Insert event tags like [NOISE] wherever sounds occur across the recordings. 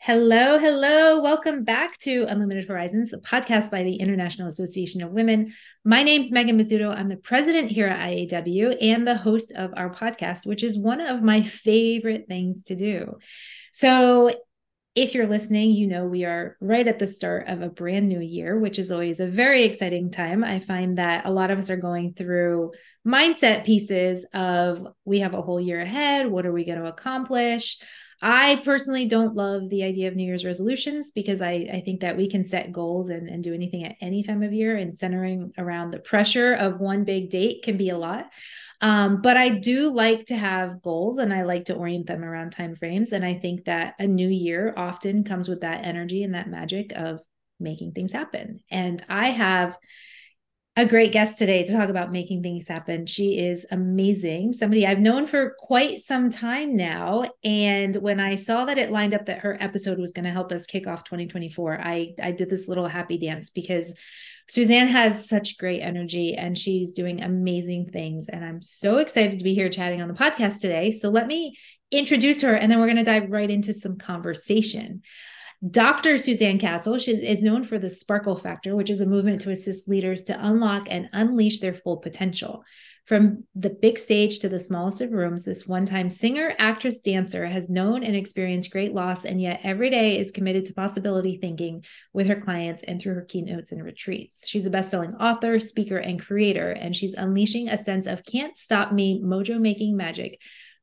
Hello, hello. Welcome back to Unlimited Horizons, the podcast by the International Association of Women. My name's Megan Bozzuto. I'm the president here at IAW and the host of our podcast, which is one of my favorite things to do. So, if you're listening, you know we are right at the start of a brand new year, which is always a very exciting time. I find that a lot of us are going through mindset pieces of we have a whole year ahead. What are we going to accomplish? I personally don't love the idea of New Year's resolutions because I, I think that we can set goals and, and do anything at any time of year, and centering around the pressure of one big date can be a lot. Um, but I do like to have goals and I like to orient them around time frames. And I think that a new year often comes with that energy and that magic of making things happen. And I have a great guest today to talk about making things happen. She is amazing, somebody I've known for quite some time now. And when I saw that it lined up that her episode was going to help us kick off 2024, I, I did this little happy dance because Suzanne has such great energy and she's doing amazing things. And I'm so excited to be here chatting on the podcast today. So let me introduce her and then we're going to dive right into some conversation. Dr. Suzanne Castle is known for the Sparkle Factor, which is a movement to assist leaders to unlock and unleash their full potential. From the big stage to the smallest of rooms, this one time singer, actress, dancer has known and experienced great loss, and yet every day is committed to possibility thinking with her clients and through her keynotes and retreats. She's a best selling author, speaker, and creator, and she's unleashing a sense of can't stop me mojo making magic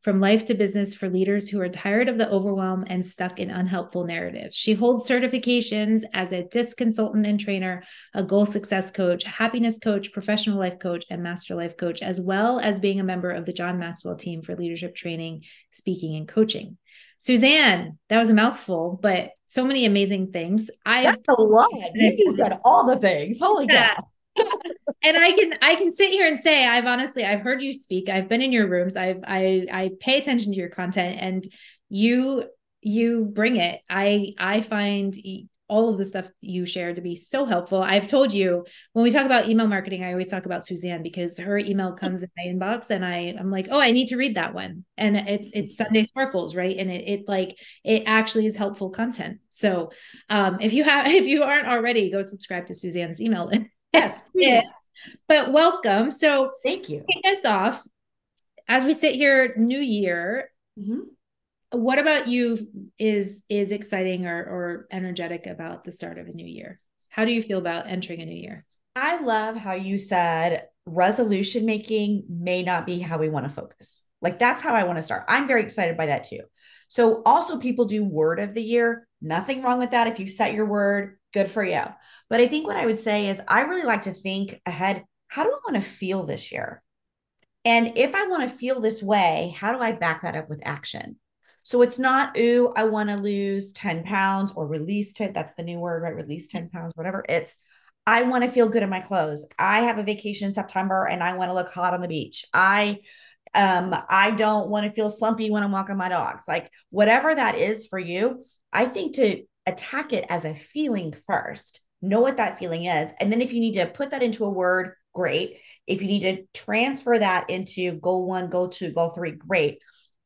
from life to business for leaders who are tired of the overwhelm and stuck in unhelpful narratives. She holds certifications as a DISC consultant and trainer, a goal success coach, happiness coach, professional life coach, and master life coach, as well as being a member of the John Maxwell team for leadership training, speaking, and coaching. Suzanne, that was a mouthful, but so many amazing things. I That's a lot. You got all the things. Holy yeah. cow and I can I can sit here and say I've honestly I've heard you speak. I've been in your rooms. I've I I pay attention to your content and you you bring it. I I find all of the stuff you share to be so helpful. I've told you when we talk about email marketing, I always talk about Suzanne because her email comes in my inbox and I I'm like, oh, I need to read that one. And it's it's Sunday Sparkles, right? And it it like it actually is helpful content. So um if you have [LAUGHS] if you aren't already, go subscribe to Suzanne's email Yes, [LAUGHS] please. But welcome. So thank you. Kick us off as we sit here, New Year. Mm-hmm. What about you is is exciting or or energetic about the start of a new year? How do you feel about entering a new year? I love how you said resolution making may not be how we want to focus. Like that's how I want to start. I'm very excited by that too. So also people do word of the year. Nothing wrong with that. If you set your word, good for you. But I think what I would say is I really like to think ahead. How do I want to feel this year? And if I want to feel this way, how do I back that up with action? So it's not, ooh, I want to lose 10 pounds or release 10. That's the new word, right? Release 10 pounds, whatever. It's, I want to feel good in my clothes. I have a vacation in September and I want to look hot on the beach. I, um, I don't want to feel slumpy when I'm walking my dogs. Like whatever that is for you, I think to attack it as a feeling first know what that feeling is. And then if you need to put that into a word, great. If you need to transfer that into goal one, goal two, goal three, great.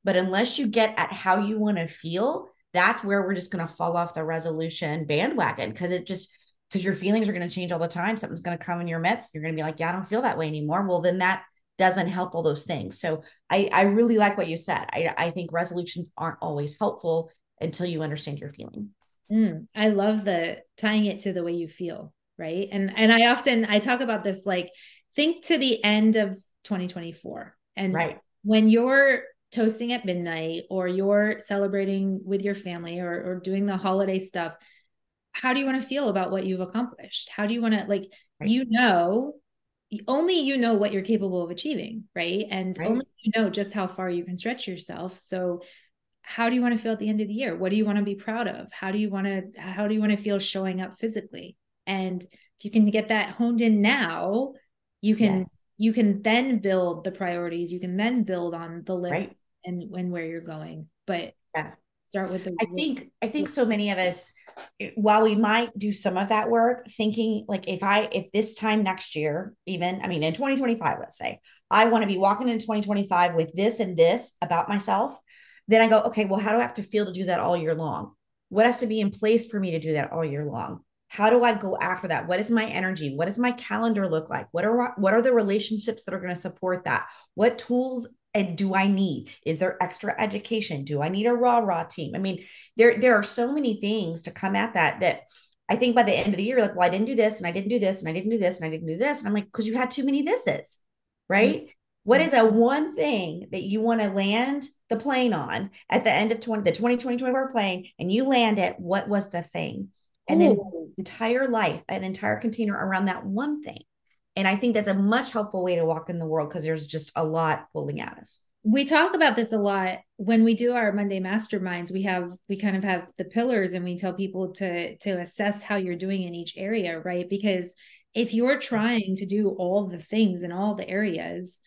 But unless you get at how you want to feel, that's where we're just going to fall off the resolution bandwagon because it just, because your feelings are going to change all the time. Something's going to come in your midst. You're going to be like, yeah, I don't feel that way anymore. Well, then that doesn't help all those things. So I, I really like what you said. I, I think resolutions aren't always helpful until you understand your feeling. Mm, I love the tying it to the way you feel, right? And and I often I talk about this like think to the end of 2024 and right. when you're toasting at midnight or you're celebrating with your family or or doing the holiday stuff how do you want to feel about what you've accomplished how do you want to like right. you know only you know what you're capable of achieving right and right. only you know just how far you can stretch yourself so how do you want to feel at the end of the year what do you want to be proud of how do you want to how do you want to feel showing up physically and if you can get that honed in now you can yes. you can then build the priorities you can then build on the list Right. and when where you're going but Yeah. start with the I think I think so many of us while we might do some of that work thinking like if I if this time next year even I mean in 2025 let's say I want to be walking in 2025 with this and this about myself then I go okay well how do I have to feel to do that all year long what has to be in place for me to do that all year long how do I go after that what is my energy what does my calendar look like what are what are the relationships that are going to support that what tools and do I need? Is there extra education? Do I need a raw raw team? I mean, there there are so many things to come at that that I think by the end of the year, like, well, I didn't do this and I didn't do this and I didn't do this and I didn't do this. And I'm like, because you had too many thises, right? Mm-hmm. What mm-hmm. is a one thing that you want to land the plane on at the end of 20, the 2020 24 plane and you land it? What was the thing? And Ooh. then entire life, an entire container around that one thing. And I think that's a much helpful way to walk in the world because there's just a lot pulling at us. We talk about this a lot when we do our Monday masterminds. We have we kind of have the pillars and we tell people to to assess how you're doing in each area, right? Because if you're trying to do all the things in all the areas,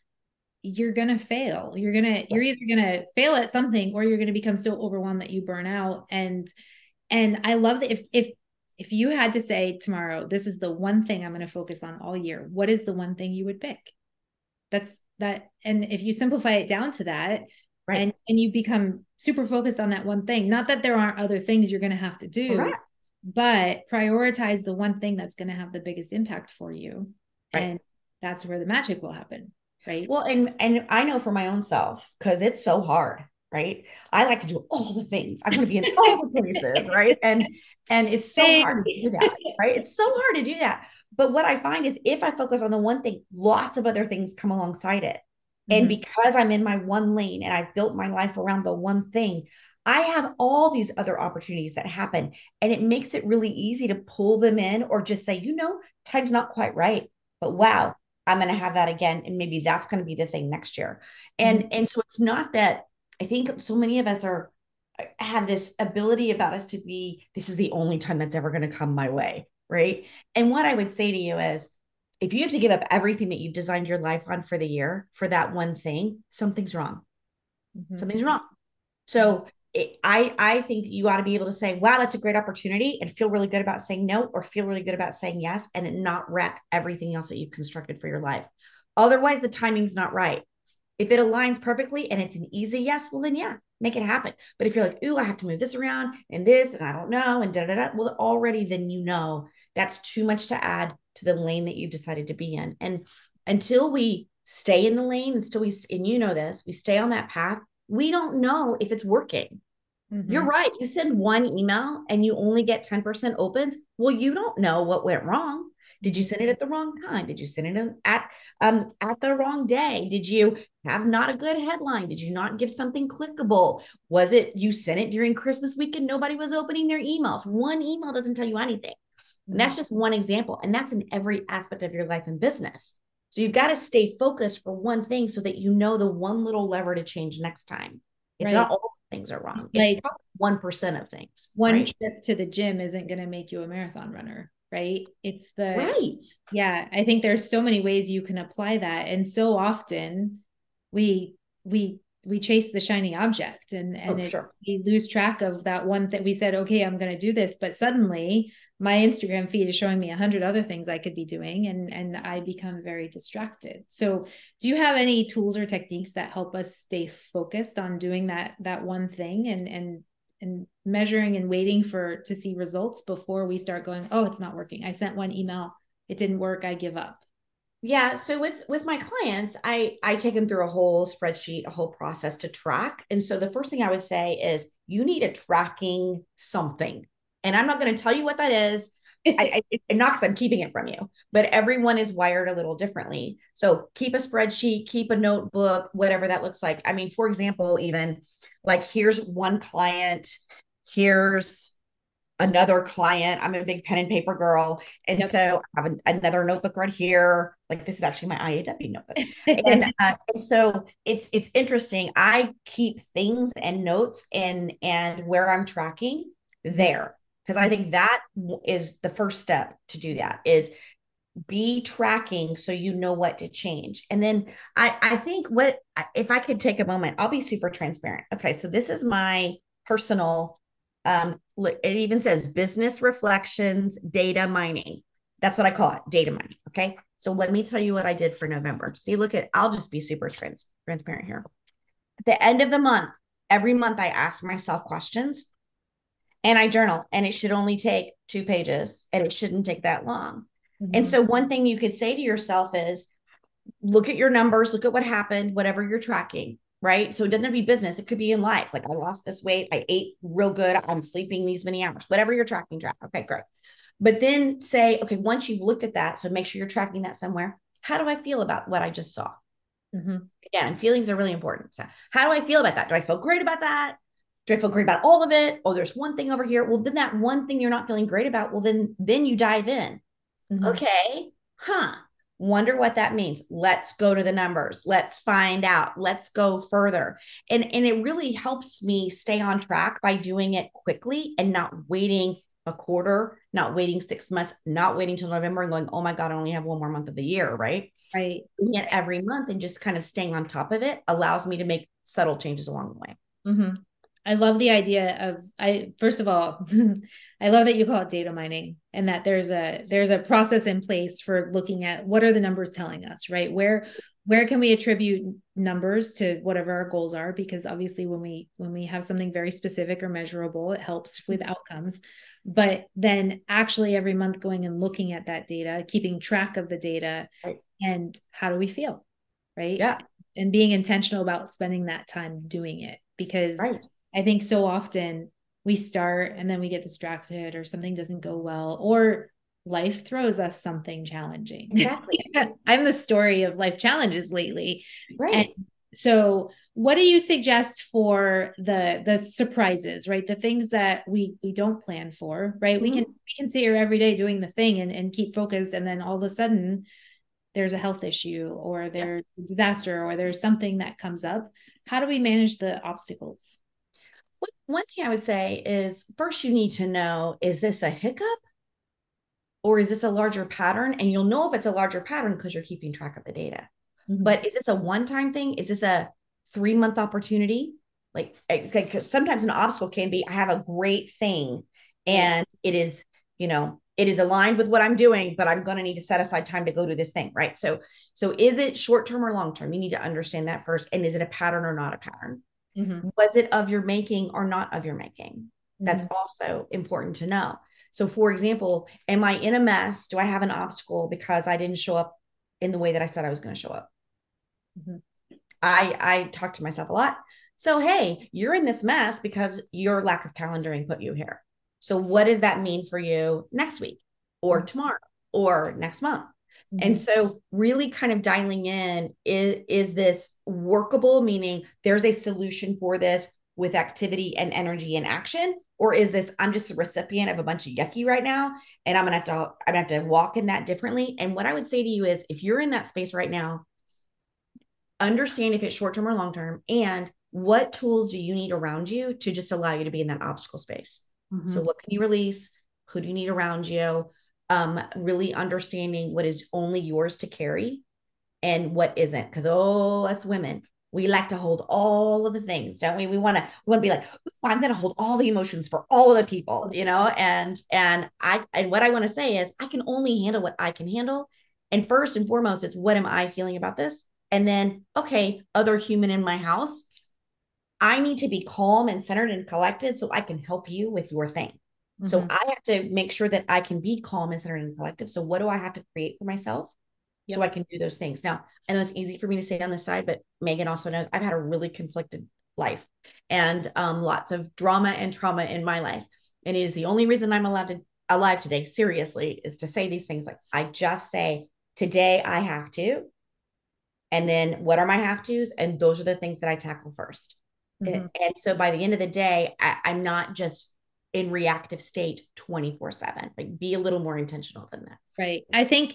you're going to fail. You're going to you're either going to fail at something or you're going to become so overwhelmed that you burn out and and I love that if if if you had to say tomorrow, this is the one thing I'm going to focus on all year, what is the one thing you would pick? That's that. And if you simplify it down to that, right. and, and you become super focused on that one thing, not that there aren't other things you're going to have to do, Correct. but prioritize the one thing that's going to have the biggest impact for you. Right. And that's where the magic will happen. Right. Well, and and I know for my own self, because it's so hard right? I like to do all the things. I'm going to be in all the places, right? And and it's so Same. hard to do that, right? It's so hard to do that. But what I find is if I focus on the one thing, lots of other things come alongside it. Mm-hmm. And because I'm in my one lane and I've built my life around the one thing, I have all these other opportunities that happen. And it makes it really easy to pull them in or just say, you know, time's not quite right. But wow, I'm going to have that again. And maybe that's going to be the thing next year. And mm-hmm. and so it's not that I think so many of us are have this ability about us to be this is the only time that's ever going to come my way, right? And what I would say to you is if you have to give up everything that you've designed your life on for the year for that one thing, something's wrong. Mm-hmm. Something's wrong. So it, I I think you ought to be able to say, "Wow, that's a great opportunity," and feel really good about saying no, or feel really good about saying yes, and not wreck everything else that you've constructed for your life. Otherwise, the timing's not right. If it aligns perfectly and it's an easy yes, well, then yeah, make it happen. But if you're like, ooh, I have to move this around and this, and I don't know, and da da da, well, already then you know that's too much to add to the lane that you've decided to be in. And until we stay in the lane, until we, and you know this, we stay on that path, we don't know if it's working. Mm-hmm. You're right. You send one email and you only get 10% opens. Well, you don't know what went wrong. Did you send it at the wrong time? Did you send it at um at the wrong day? Did you have not a good headline? Did you not give something clickable? Was it you sent it during Christmas week and nobody was opening their emails? One email doesn't tell you anything. And that's just one example. And that's in every aspect of your life and business. So you've got to stay focused for one thing so that you know the one little lever to change next time. It's right. not all things are wrong. It's like one percent of things. One right? trip to the gym isn't going to make you a marathon runner right? It's the right. Yeah, I think there's so many ways you can apply that, and so often we we we chase the shiny object, and and oh, sure. we lose track of that one that we said, okay, I'm going to do this, but suddenly my Instagram feed is showing me a hundred other things I could be doing, and and I become very distracted. So, do you have any tools or techniques that help us stay focused on doing that that one thing and and and measuring and waiting for to see results before we start going oh it's not working. I sent one email. It didn't work. I give up yeah so with with my clients i i take them through a whole spreadsheet a whole process to track and so the first thing i would say is you need a tracking something and i'm not going to tell you what that is I, I, [LAUGHS] not because I'm keeping it from you, but everyone is wired a little differently. So keep a spreadsheet, keep a notebook, whatever that looks like. I mean, for example, even like here's one client here's another client i'm a big pen and paper girl and yep. so i have another notebook right here like this is actually my iaw notebook [LAUGHS] and, uh, and so it's it's interesting i keep things and notes and and where i'm tracking there because i think that is the first step to do that is be tracking so you know what to change. And then I, I think what, if I could take a moment, I'll be super transparent. Okay. So this is my personal, um, it even says business reflections, data mining. That's what I call it, data mining. Okay. So let me tell you what I did for November. See, look at, I'll just be super trans, transparent here. At the end of the month, every month I ask myself questions and I journal, and it should only take two pages and it shouldn't take that long. Mm-hmm. And so, one thing you could say to yourself is look at your numbers, look at what happened, whatever you're tracking, right? So, it doesn't have to be business, it could be in life. Like, I lost this weight, I ate real good, I'm sleeping these many hours, whatever you're tracking, track. Okay, great. But then say, okay, once you've looked at that, so make sure you're tracking that somewhere. How do I feel about what I just saw? Mm-hmm. Again, feelings are really important. So, how do I feel about that? Do I feel great about that? do I feel great about all of it? Oh, there's one thing over here. Well, then that one thing you're not feeling great about, well, then then you dive in. Mm-hmm. Okay, huh. Wonder what that means. Let's go to the numbers. Let's find out. Let's go further. And and it really helps me stay on track by doing it quickly and not waiting a quarter, not waiting six months, not waiting till November and going, oh my God, I only have one more month of the year, right? Right. Doing it every month and just kind of staying on top of it allows me to make subtle changes along the way. Mm-hmm. I love the idea of I first of all, [LAUGHS] I love that you call it data mining and that there's a there's a process in place for looking at what are the numbers telling us, right? Where where can we attribute numbers to whatever our goals are because obviously when we when we have something very specific or measurable it helps with mm-hmm. outcomes but then actually every month going and looking at that data keeping track of the data right. and how do we feel right yeah and being intentional about spending that time doing it because right. I think so often we start and then we get distracted or something doesn't go well or life throws us something challenging. [LAUGHS] Exactly. I'm the story of life challenges lately. Right. And so what do you suggest for the the surprises, right? The things that we we don't plan for, right? Mm-hmm. We can we can sit here every day doing the thing and, and keep focused and then all of a sudden there's a health issue or there's yeah. a disaster or there's something that comes up. How do we manage the obstacles? One thing I would say is first you need to know is this a hiccup or is this a larger pattern? And you'll know if it's a larger pattern because you're keeping track of the data. Mm-hmm. But is this a one time thing? Is this a three month opportunity? Like, because sometimes an obstacle can be I have a great thing and it is, you know, it is aligned with what I'm doing, but I'm going to need to set aside time to go do this thing, right? So, so is it short term or long term? You need to understand that first. And is it a pattern or not a pattern? Mm-hmm. Was it of your making or not of your making? Mm-hmm. That's also important to know. So, for example, am I in a mess? Do I have an obstacle because I didn't show up in the way that I said I was going to show up? Mm-hmm. I I talk to myself a lot. So, hey, you're in this mess because your lack of calendaring put you here. So, what does that mean for you next week or mm-hmm. tomorrow or next month? Mm-hmm. And so, really kind of dialing in is, is this workable, meaning there's a solution for this with activity and energy and action? Or is this, I'm just a recipient of a bunch of yucky right now, and I'm gonna have to, I'm gonna have to walk in that differently. And what I would say to you is if you're in that space right now, understand if it's short term or long term, and what tools do you need around you to just allow you to be in that obstacle space? Mm-hmm. So, what can you release? Who do you need around you? Um, really understanding what is only yours to carry and what isn't. Because oh, us women, we like to hold all of the things, don't we? We want to we want to be like, I'm going to hold all the emotions for all of the people, you know. And and I and what I want to say is, I can only handle what I can handle. And first and foremost, it's what am I feeling about this? And then, okay, other human in my house, I need to be calm and centered and collected so I can help you with your thing. Mm-hmm. So I have to make sure that I can be calm and centered and collective. So what do I have to create for myself? Yep. So I can do those things. Now, I know it's easy for me to say on this side, but Megan also knows I've had a really conflicted life and um, lots of drama and trauma in my life. And it is the only reason I'm allowed to alive today, seriously, is to say these things like I just say, today I have to. And then what are my have tos? And those are the things that I tackle 1st mm-hmm. and, and, so by the end of the day, I, I'm not just in reactive state 24 7 like be a little more intentional than that right i think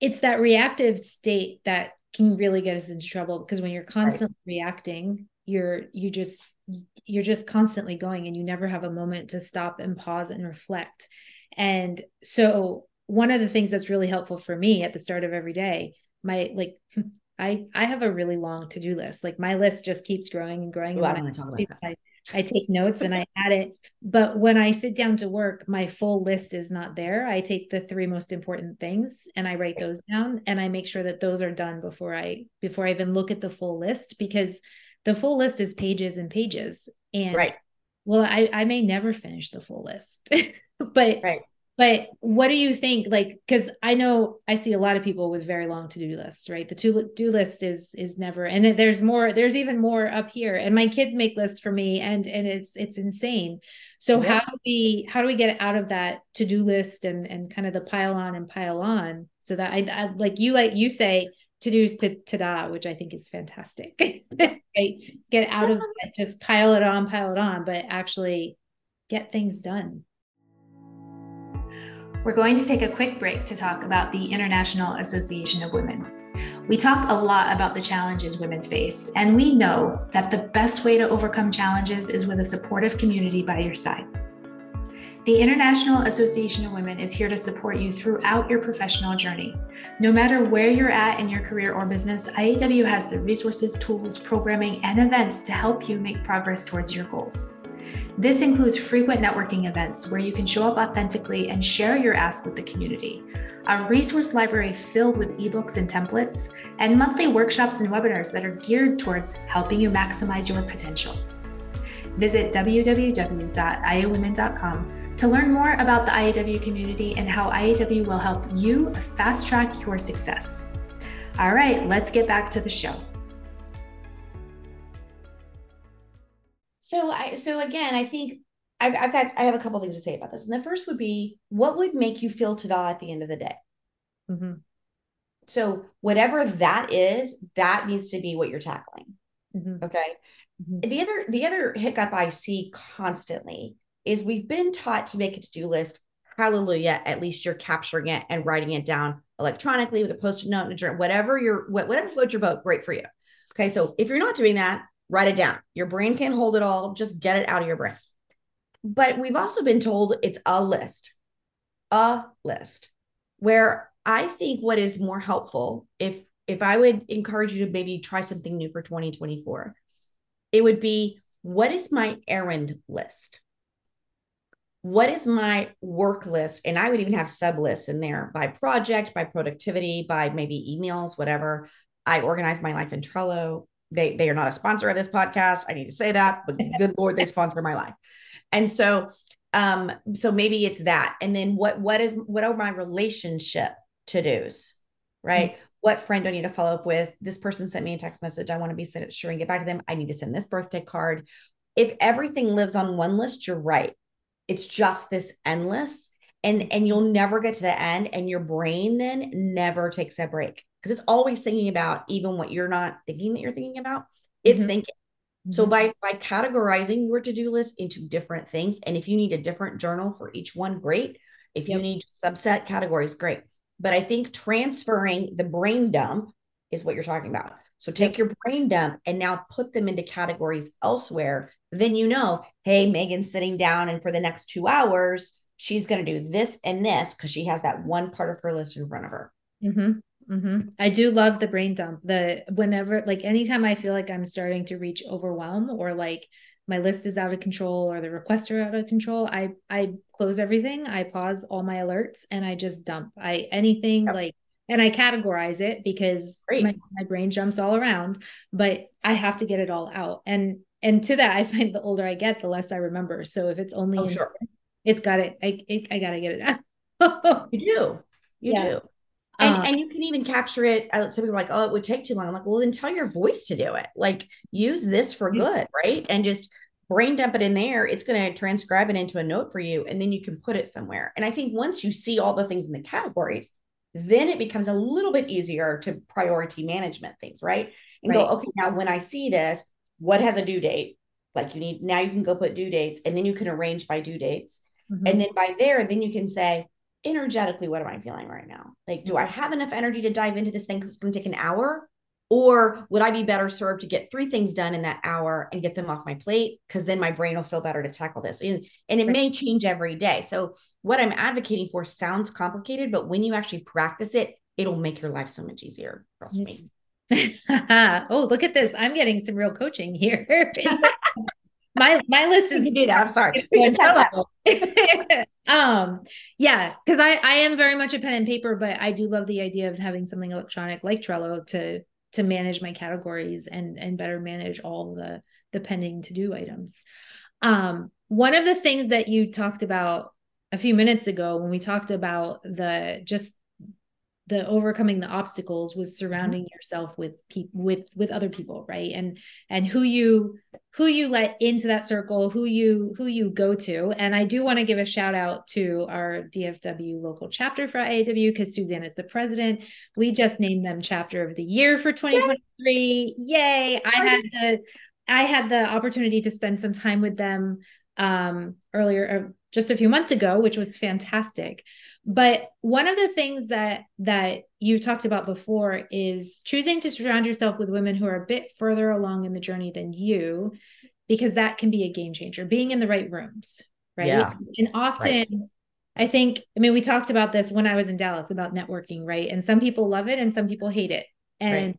it's that reactive state that can really get us into trouble because when you're constantly right. reacting you're you just you're just constantly going and you never have a moment to stop and pause and reflect and so one of the things that's really helpful for me at the start of every day, my like [LAUGHS] I I have a really long to-do list. Like my list just keeps growing and growing. Ooh, I, want to talk about that. I, I take notes and I add it. But when I sit down to work, my full list is not there. I take the three most important things and I write those down and I make sure that those are done before I before I even look at the full list because the full list is pages and pages. And right. well, I, I may never finish the full list. [LAUGHS] but right. But what do you think? Like, because I know I see a lot of people with very long to do lists, right? The to do list is is never, and there's more. There's even more up here. And my kids make lists for me, and and it's it's insane. So yeah. how do we how do we get out of that to do list and and kind of the pile on and pile on so that I, I like you like you say to do's to ta-da, which I think is fantastic. [LAUGHS] right? Get out of it, just pile it on, pile it on, but actually get things done. We're going to take a quick break to talk about the International Association of Women. We talk a lot about the challenges women face, and we know that the best way to overcome challenges is with a supportive community by your side. The International Association of Women is here to support you throughout your professional journey. No matter where you're at in your career or business, IAW has the resources, tools, programming, and events to help you make progress towards your goals. This includes frequent networking events where you can show up authentically and share your ask with the community, a resource library filled with ebooks and templates, and monthly workshops and webinars that are geared towards helping you maximize your potential. Visit www.iawomen.com to learn more about the IAW community and how IAW will help you fast track your success. All right, let's get back to the show. So I so again, I think I've, I've got I have a couple things to say about this. And the first would be what would make you feel ta-da at the end of the day? Mm-hmm. So whatever that is, that needs to be what you're tackling. Mm-hmm. Okay. Mm-hmm. The other the other hiccup I see constantly is we've been taught to make a to-do list. Hallelujah. At least you're capturing it and writing it down electronically with a post-it note and a journal, whatever your what whatever floats your boat, great for you. Okay. So if you're not doing that, write it down. Your brain can't hold it all, just get it out of your brain. But we've also been told it's a list, a list, where I think what is more helpful, if if I would encourage you to maybe try something new for 2024, it would be what is my errand list? What is my work list? And I would even have sub lists in there by project, by productivity, by maybe emails, whatever. I organize my life in Trello they they are not a sponsor of this podcast. I need to say that, but [LAUGHS] good lord, they sponsor my life. And so um so maybe it's that. And then what what is what are my relationship to-dos? Right? Mm-hmm. What friend do I need to follow up with? This person sent me a text message. I want to be sure and get back to them. I need to send this birthday card. If everything lives on one list, you're right. It's just this endless and and you'll never get to the end and your brain then never takes a break because it's always thinking about even what you're not thinking that you're thinking about it's mm-hmm. thinking mm-hmm. so by by categorizing your to-do list into different things and if you need a different journal for each one great if yep. you need subset categories great but i think transferring the brain dump is what you're talking about so take yep. your brain dump and now put them into categories elsewhere then you know hey megan's sitting down and for the next two hours she's going to do this and this because she has that one part of her list in front of her mm-hmm. Mm-hmm. I do love the brain dump. The whenever, like, anytime I feel like I'm starting to reach overwhelm or like my list is out of control or the requests are out of control, I I close everything. I pause all my alerts and I just dump. I anything yep. like and I categorize it because my, my brain jumps all around, but I have to get it all out. And and to that, I find the older I get, the less I remember. So if it's only oh, sure. it's got it. I it, I gotta get it out. you do. You [LAUGHS] yeah. do. And, uh, and you can even capture it. Uh, some people are like, oh, it would take too long. I'm like, well, then tell your voice to do it. Like, use this for good, right? And just brain dump it in there. It's going to transcribe it into a note for you, and then you can put it somewhere. And I think once you see all the things in the categories, then it becomes a little bit easier to priority management things, right? And right. go, okay, now when I see this, what has a due date? Like you need now you can go put due dates, and then you can arrange by due dates. Mm-hmm. And then by there, then you can say, energetically, what am I feeling right now? Like, do I mm-hmm. have enough energy to dive into this thing because it's going to take an hour? Or would I be better served to get three things done in that hour and get them off my plate? Because then my brain will feel better to tackle this. And, and it right. may change every day. So, what I'm advocating for sounds complicated, but when you actually practice it, it'll make your life so much easier. Trust me. [LAUGHS] oh, look at this. I'm getting some real coaching here. [LAUGHS] [LAUGHS] my my list is do that. I'm sorry. [LAUGHS] [LAUGHS] um yeah, because I I am very much a pen and paper, but I do love the idea of having something electronic like Trello to to manage my categories and and better manage all the the pending to do items. Um, one of the things that you talked about a few minutes ago when we talked about the just the overcoming the obstacles was mm-hmm. surrounding mm-hmm. yourself with people with with other people right and and who you who you let into that circle who you who you go to. And i do want to give a shout out to our dfw local chapter for iaw because suzanne is the president. We just named them chapter of the year for 2023 yay, yay. i had the i had the opportunity to spend some time with them um earlier uh, just a few months ago which was fantastic. But one of the things that that you talked about before is choosing to surround yourself with women who are a bit further along in the journey than you because that can be a game changer being in the right rooms right yeah. and often right. i think i mean we talked about this when i was in dallas about networking right and some people love it and some people hate it and right.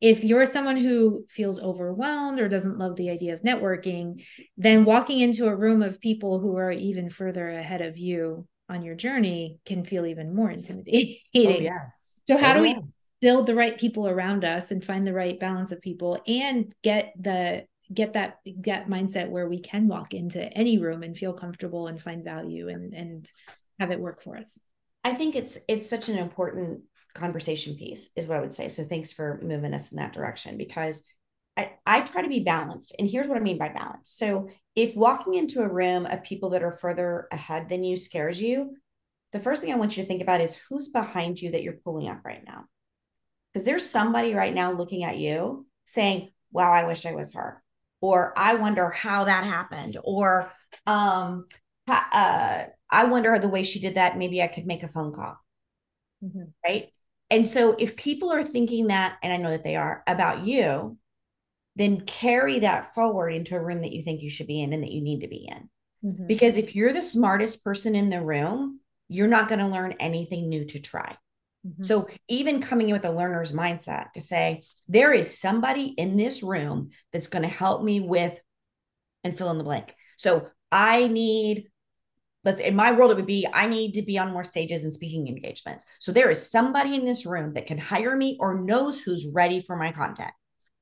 if you're someone who feels overwhelmed or doesn't love the idea of networking then walking into a room of people who are even further ahead of you on your journey can feel even more intimidating. Oh, [LAUGHS] yes. So how oh, do we oh, build the right people around us and find the right balance of people and get the get that get mindset where we can walk into any room and feel comfortable and find value and and have it work for us. I think it's it's such an important conversation piece is what I would say. So thanks for moving us in that direction because I, I try to be balanced. And here's what I mean by balance. So if walking into a room of people that are further ahead than you scares you, the first thing I want you to think about is who's behind you that you're pulling up right now. Because there's somebody right now looking at you saying, Wow, I wish I was her. Or I wonder how that happened. Or um, uh, I wonder the way she did that. Maybe I could make a phone call. Mm-hmm. Right. And so if people are thinking that, and I know that they are about you, then carry that forward into a room that you think you should be in and that you need to be in. Mm-hmm. Because if you're the smartest person in the room, you're not going to learn anything new to try. Mm-hmm. So, even coming in with a learner's mindset to say, there is somebody in this room that's going to help me with and fill in the blank. So, I need, let's in my world, it would be I need to be on more stages and speaking engagements. So, there is somebody in this room that can hire me or knows who's ready for my content.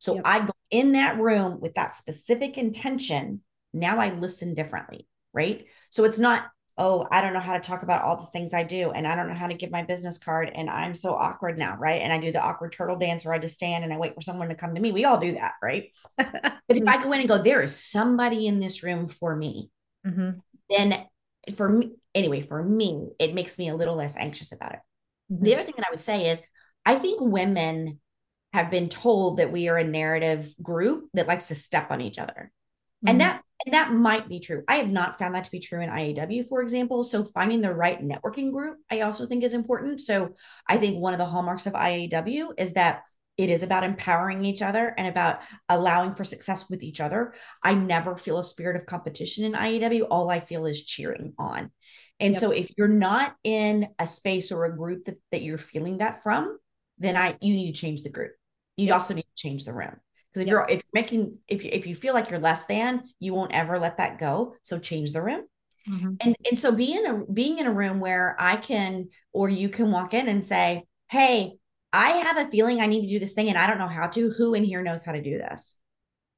So yep. I in that room with that specific intention. Now I listen differently, right? So it's not, oh, I don't know how to talk about all the things I do. And I don't know how to give my business card. And I'm so awkward now, right? And I do the awkward turtle dance where I just stand and I wait for someone to come to me. We all do that, right? [LAUGHS] but if I go in and go, there is somebody in this room for me, mm-hmm. then for me, anyway, for me, it makes me a little less anxious about it. Mm-hmm. The other thing that I would say is, I think women have been told that we are a narrative group that likes to step on each other. Mm-hmm. And that and that might be true. I have not found that to be true in IAW, for example. So finding the right networking group, I also think is important. So I think one of the hallmarks of IAW is that it is about empowering each other and about allowing for success with each other. I never feel a spirit of competition in IAW. All I feel is cheering on. And yep. so if you're not in a space or a group that, that you're feeling that from, then I you need to change the group you yep. also need to change the room because if yep. you're if you're making if you if you feel like you're less than you won't ever let that go so change the room mm-hmm. and and so being a being in a room where i can or you can walk in and say hey i have a feeling i need to do this thing and i don't know how to who in here knows how to do this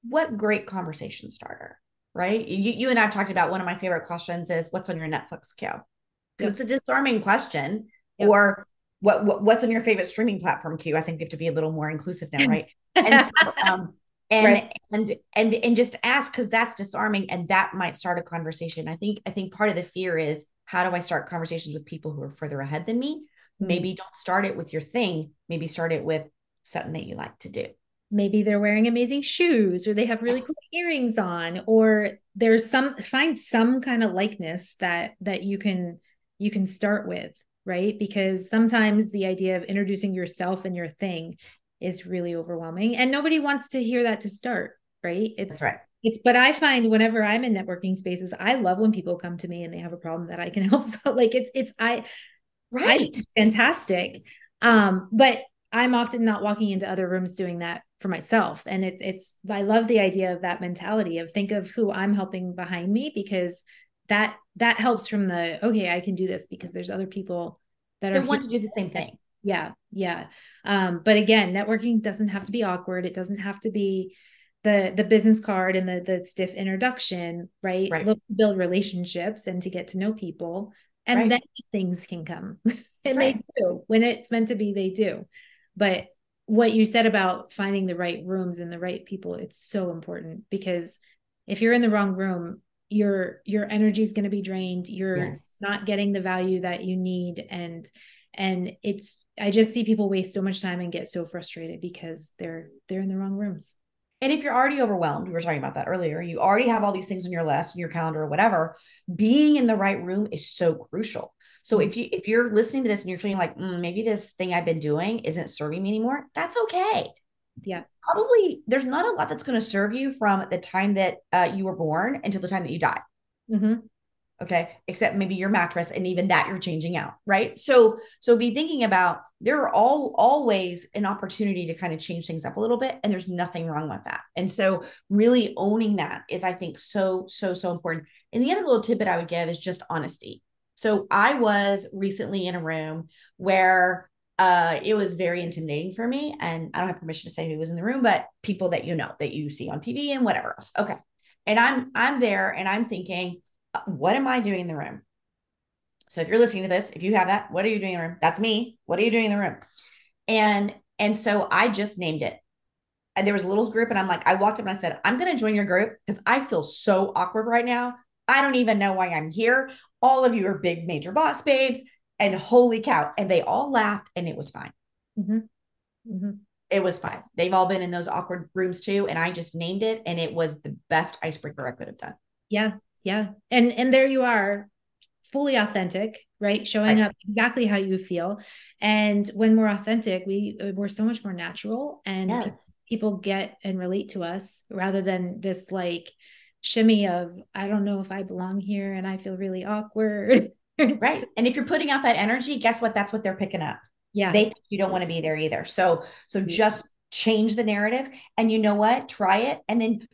what great conversation starter right you, you and i've talked about one of my favorite questions is what's on your netflix queue because yep. it's a disarming question or what, what, what's on your favorite streaming platform queue? I think we have to be a little more inclusive now, right? [LAUGHS] and so, um, and, right. and and and just ask because that's disarming and that might start a conversation. I think I think part of the fear is how do I start conversations with people who are further ahead than me? Mm-hmm. Maybe don't start it with your thing. Maybe start it with something that you like to do. Maybe they're wearing amazing shoes or they have really yes. cool earrings on or there's some find some kind of likeness that that you can you can start with right? Because sometimes the idea of introducing yourself and your thing is really overwhelming. And nobody wants to hear that to start, right? It's right. It's but I find whenever I'm in networking spaces, I love when people come to me and they have a problem that I can [LAUGHS] help. So like it's it's I right I, fantastic. Um, but I'm often not walking into other rooms doing that for myself. And it, it's I love the idea of that mentality of think of who I'm helping behind me because that that helps from the okay, I can do this because there's other people that are want to do the same thing. Yeah, yeah. Um, but again, networking doesn't have to be awkward. It doesn't have to be the the business card and the the stiff introduction, right? Right. Look to build relationships and to get to know people. And Right. then things can come. [LAUGHS] and Right. they do. When it's meant to be, they do. But what you said about finding the right rooms and the right people, it's so important because if you're in the wrong room, your your energy is going to be drained. You're Yes. not getting the value that you need and and it's i just see people waste so much time and get so frustrated because they're they're in the wrong rooms And if you're already overwhelmed, we were talking about that earlier, you already have all these things on your list, in your calendar, or whatever. Being in the right room is so crucial. So if you if you're listening to this and you're feeling like "Mm, maybe this thing I've been doing isn't serving me anymore, that's okay. Yeah. Probably there's not a lot that's going to serve you from the time that uh, you were born until the time that you die. mm-hmm. okay except maybe your mattress and even that you're changing out right so so be thinking about there are all always an opportunity to kind of change things up a little bit and there's nothing wrong with that and so really owning that is i think so so so important and the other little tidbit i would give is just honesty so i was recently in a room where uh it was very intimidating for me and i don't have permission to say who was in the room but people that you know that you see on tv and whatever else okay and i'm i'm there and i'm thinking uh, what am I doing in the room? So if you're listening to this, if you have that, what are you doing in the room? That's me. What are you doing in the room? And and so I just named it. And there was a little group, and I'm like, I walked up and I said, I'm gonna join your group because I feel so awkward right now. I don't even know why I'm here. All of you are big major boss babes, and holy cow. And they all laughed, and it was fine. Mm-hmm. Mm-hmm. It was fine. They've all been in those awkward rooms too. And I just named it, and it was the best icebreaker I could have done. yeah yeah and and there you are fully authentic right showing Right. up exactly how you feel and when we're authentic we we're so much more natural and Yes. people get and relate to us rather than this like shimmy of i don't know if i belong here and i feel really awkward [LAUGHS] Right. [LAUGHS] And if you're putting out that energy, guess what? That's what they're picking up. yeah they think you don't want to be there either. So so mm-hmm. just change the narrative and you know what? Try it and then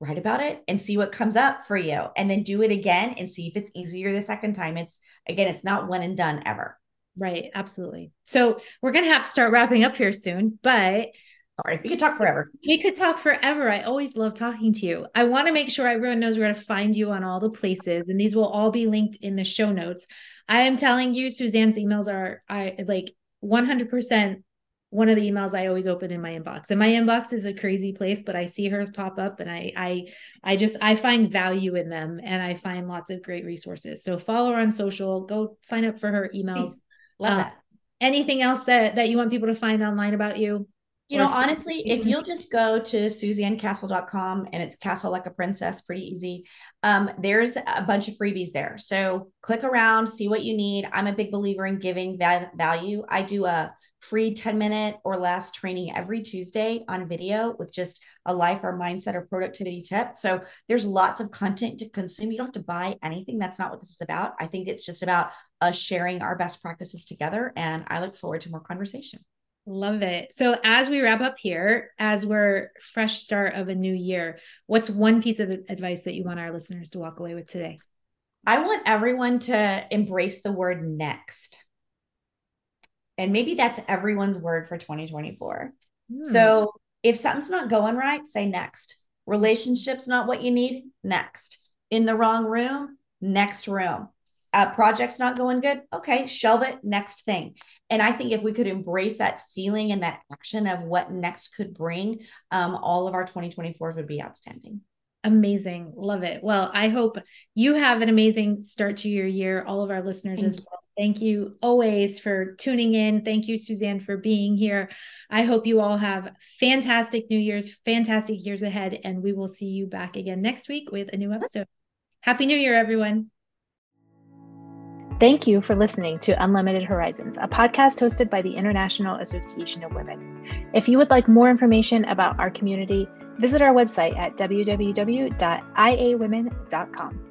write about it and see what comes up for you and then do it again and see if it's easier the second time. It's again, it's not one and done ever. Right, absolutely. So we're going to have to start wrapping up here soon, but Sorry, we could talk forever. we could talk forever. I always love talking to you. I want to make sure everyone knows where to find you on all the places, and these will all be linked in the show notes. I am telling you, Suzanne's emails are I like 100% one of the emails I always open in my inbox. And my inbox is a crazy place, but I see hers pop up and I I I just I find value in them and I find lots of great resources. So follow her on social, go sign up for her emails. Love Uh, that. Anything else that that you want people to find online about you? You know, honestly, if you'll just go to suzannecastle.com and it's castle like a princess, pretty easy. Um, there's a bunch of freebies there. So click around, see what you need. I'm a big believer in giving val- value. I do a free 10 minute or less training every Tuesday on video with just a life or mindset or productivity tip. So there's lots of content to consume. You don't have to buy anything. That's not what this is about. I think it's just about us sharing our best practices together. And I look forward to more conversation. Love it. So as we wrap up here, as we're fresh start of a new year, what's one piece of advice that you want our listeners to walk away with today? I want everyone to embrace the word next. And maybe that's everyone's word for 2024. Hmm. So if something's not going right, say next. Relationship's not what you need, next. In the wrong room, next room. Uh, project's not going good, okay, shelve it, next thing. And I think if we could embrace that feeling and that action of what next could bring, um, all of our 2024s would be outstanding. Amazing. Love it. Well, I hope you have an amazing start to your year. All of our listeners as well. Thank you always for tuning in. Thank you, Suzanne, for being here. I hope you all have fantastic New Year's, fantastic years ahead, and we will see you back again next week with a new episode. Happy New Year, everyone. Thank you for listening to Unlimited Horizons, a podcast hosted by the International Association of Women. If you would like more information about our community, visit our website at www.iawomen.com.